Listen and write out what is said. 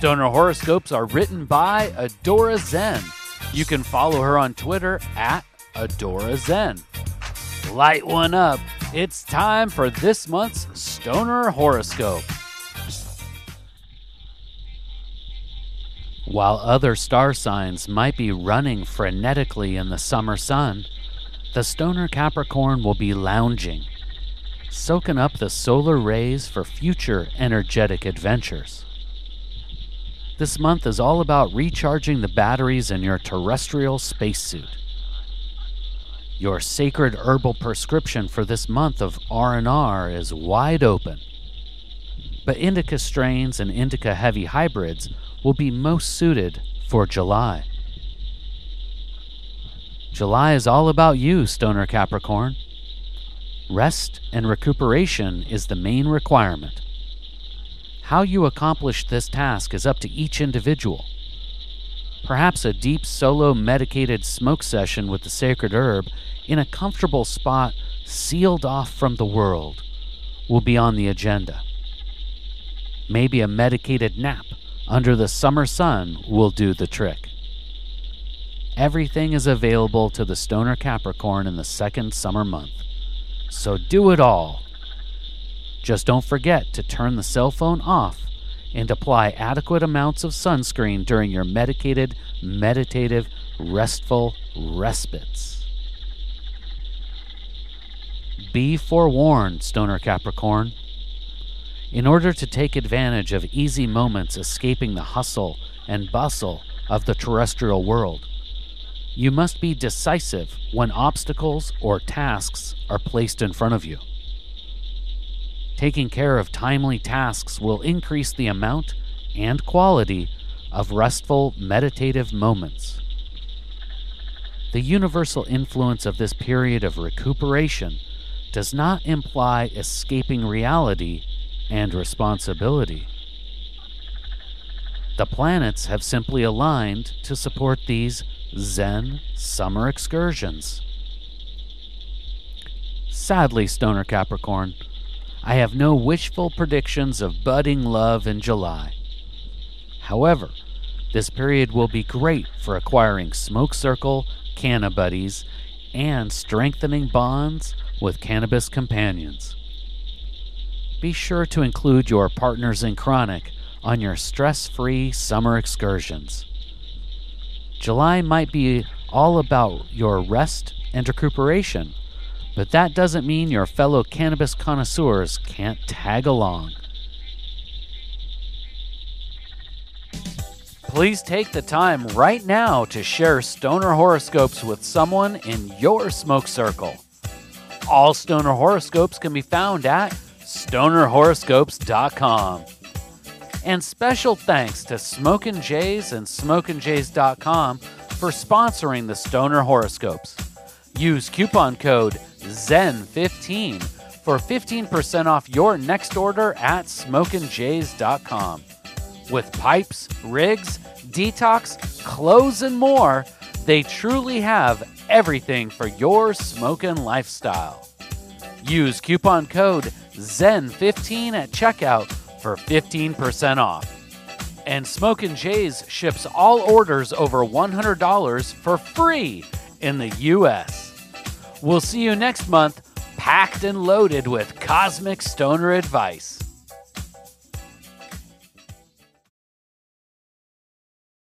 Stoner horoscopes are written by Adora Zen. You can follow her on Twitter at Adora Zen. Light one up. It's time for this month's Stoner horoscope. While other star signs might be running frenetically in the summer sun, the stoner Capricorn will be lounging, soaking up the solar rays for future energetic adventures. This month is all about recharging the batteries in your terrestrial spacesuit. Your sacred herbal prescription for this month of R&R is wide open. But indica strains and indica heavy hybrids will be most suited for July. July is all about you, Stoner Capricorn. Rest and recuperation is the main requirement. How you accomplish this task is up to each individual. Perhaps a deep solo medicated smoke session with the sacred herb in a comfortable spot sealed off from the world will be on the agenda. Maybe a medicated nap under the summer sun will do the trick. Everything is available to the stoner Capricorn in the second summer month. So do it all. Just don't forget to turn the cell phone off and apply adequate amounts of sunscreen during your medicated, meditative, restful respites. Be forewarned, Stoner Capricorn. In order to take advantage of easy moments escaping the hustle and bustle of the terrestrial world, you must be decisive when obstacles or tasks are placed in front of you. Taking care of timely tasks will increase the amount and quality of restful meditative moments. The universal influence of this period of recuperation does not imply escaping reality and responsibility. The planets have simply aligned to support these Zen summer excursions. Sadly, Stoner Capricorn, I have no wishful predictions of budding love in July. However, this period will be great for acquiring smoke circle, canna buddies, and strengthening bonds with cannabis companions. Be sure to include your partners in chronic on your stress free summer excursions. July might be all about your rest and recuperation, but that doesn't mean your fellow cannabis connoisseurs can't tag along. Please take the time right now to share stoner horoscopes with someone in your smoke circle. All stoner horoscopes can be found at stonerhoroscopes.com. And special thanks to Smokin' Jays and SmokinJays.com for sponsoring the Stoner Horoscopes. Use coupon code ZEN15 for 15% off your next order at SmokinJays.com. With pipes, rigs, detox, clothes, and more, they truly have everything for your smoking lifestyle. Use coupon code ZEN15 at checkout for 15% off. And Smokin' Jays ships all orders over $100 for free in the US. We'll see you next month, packed and loaded with cosmic stoner advice.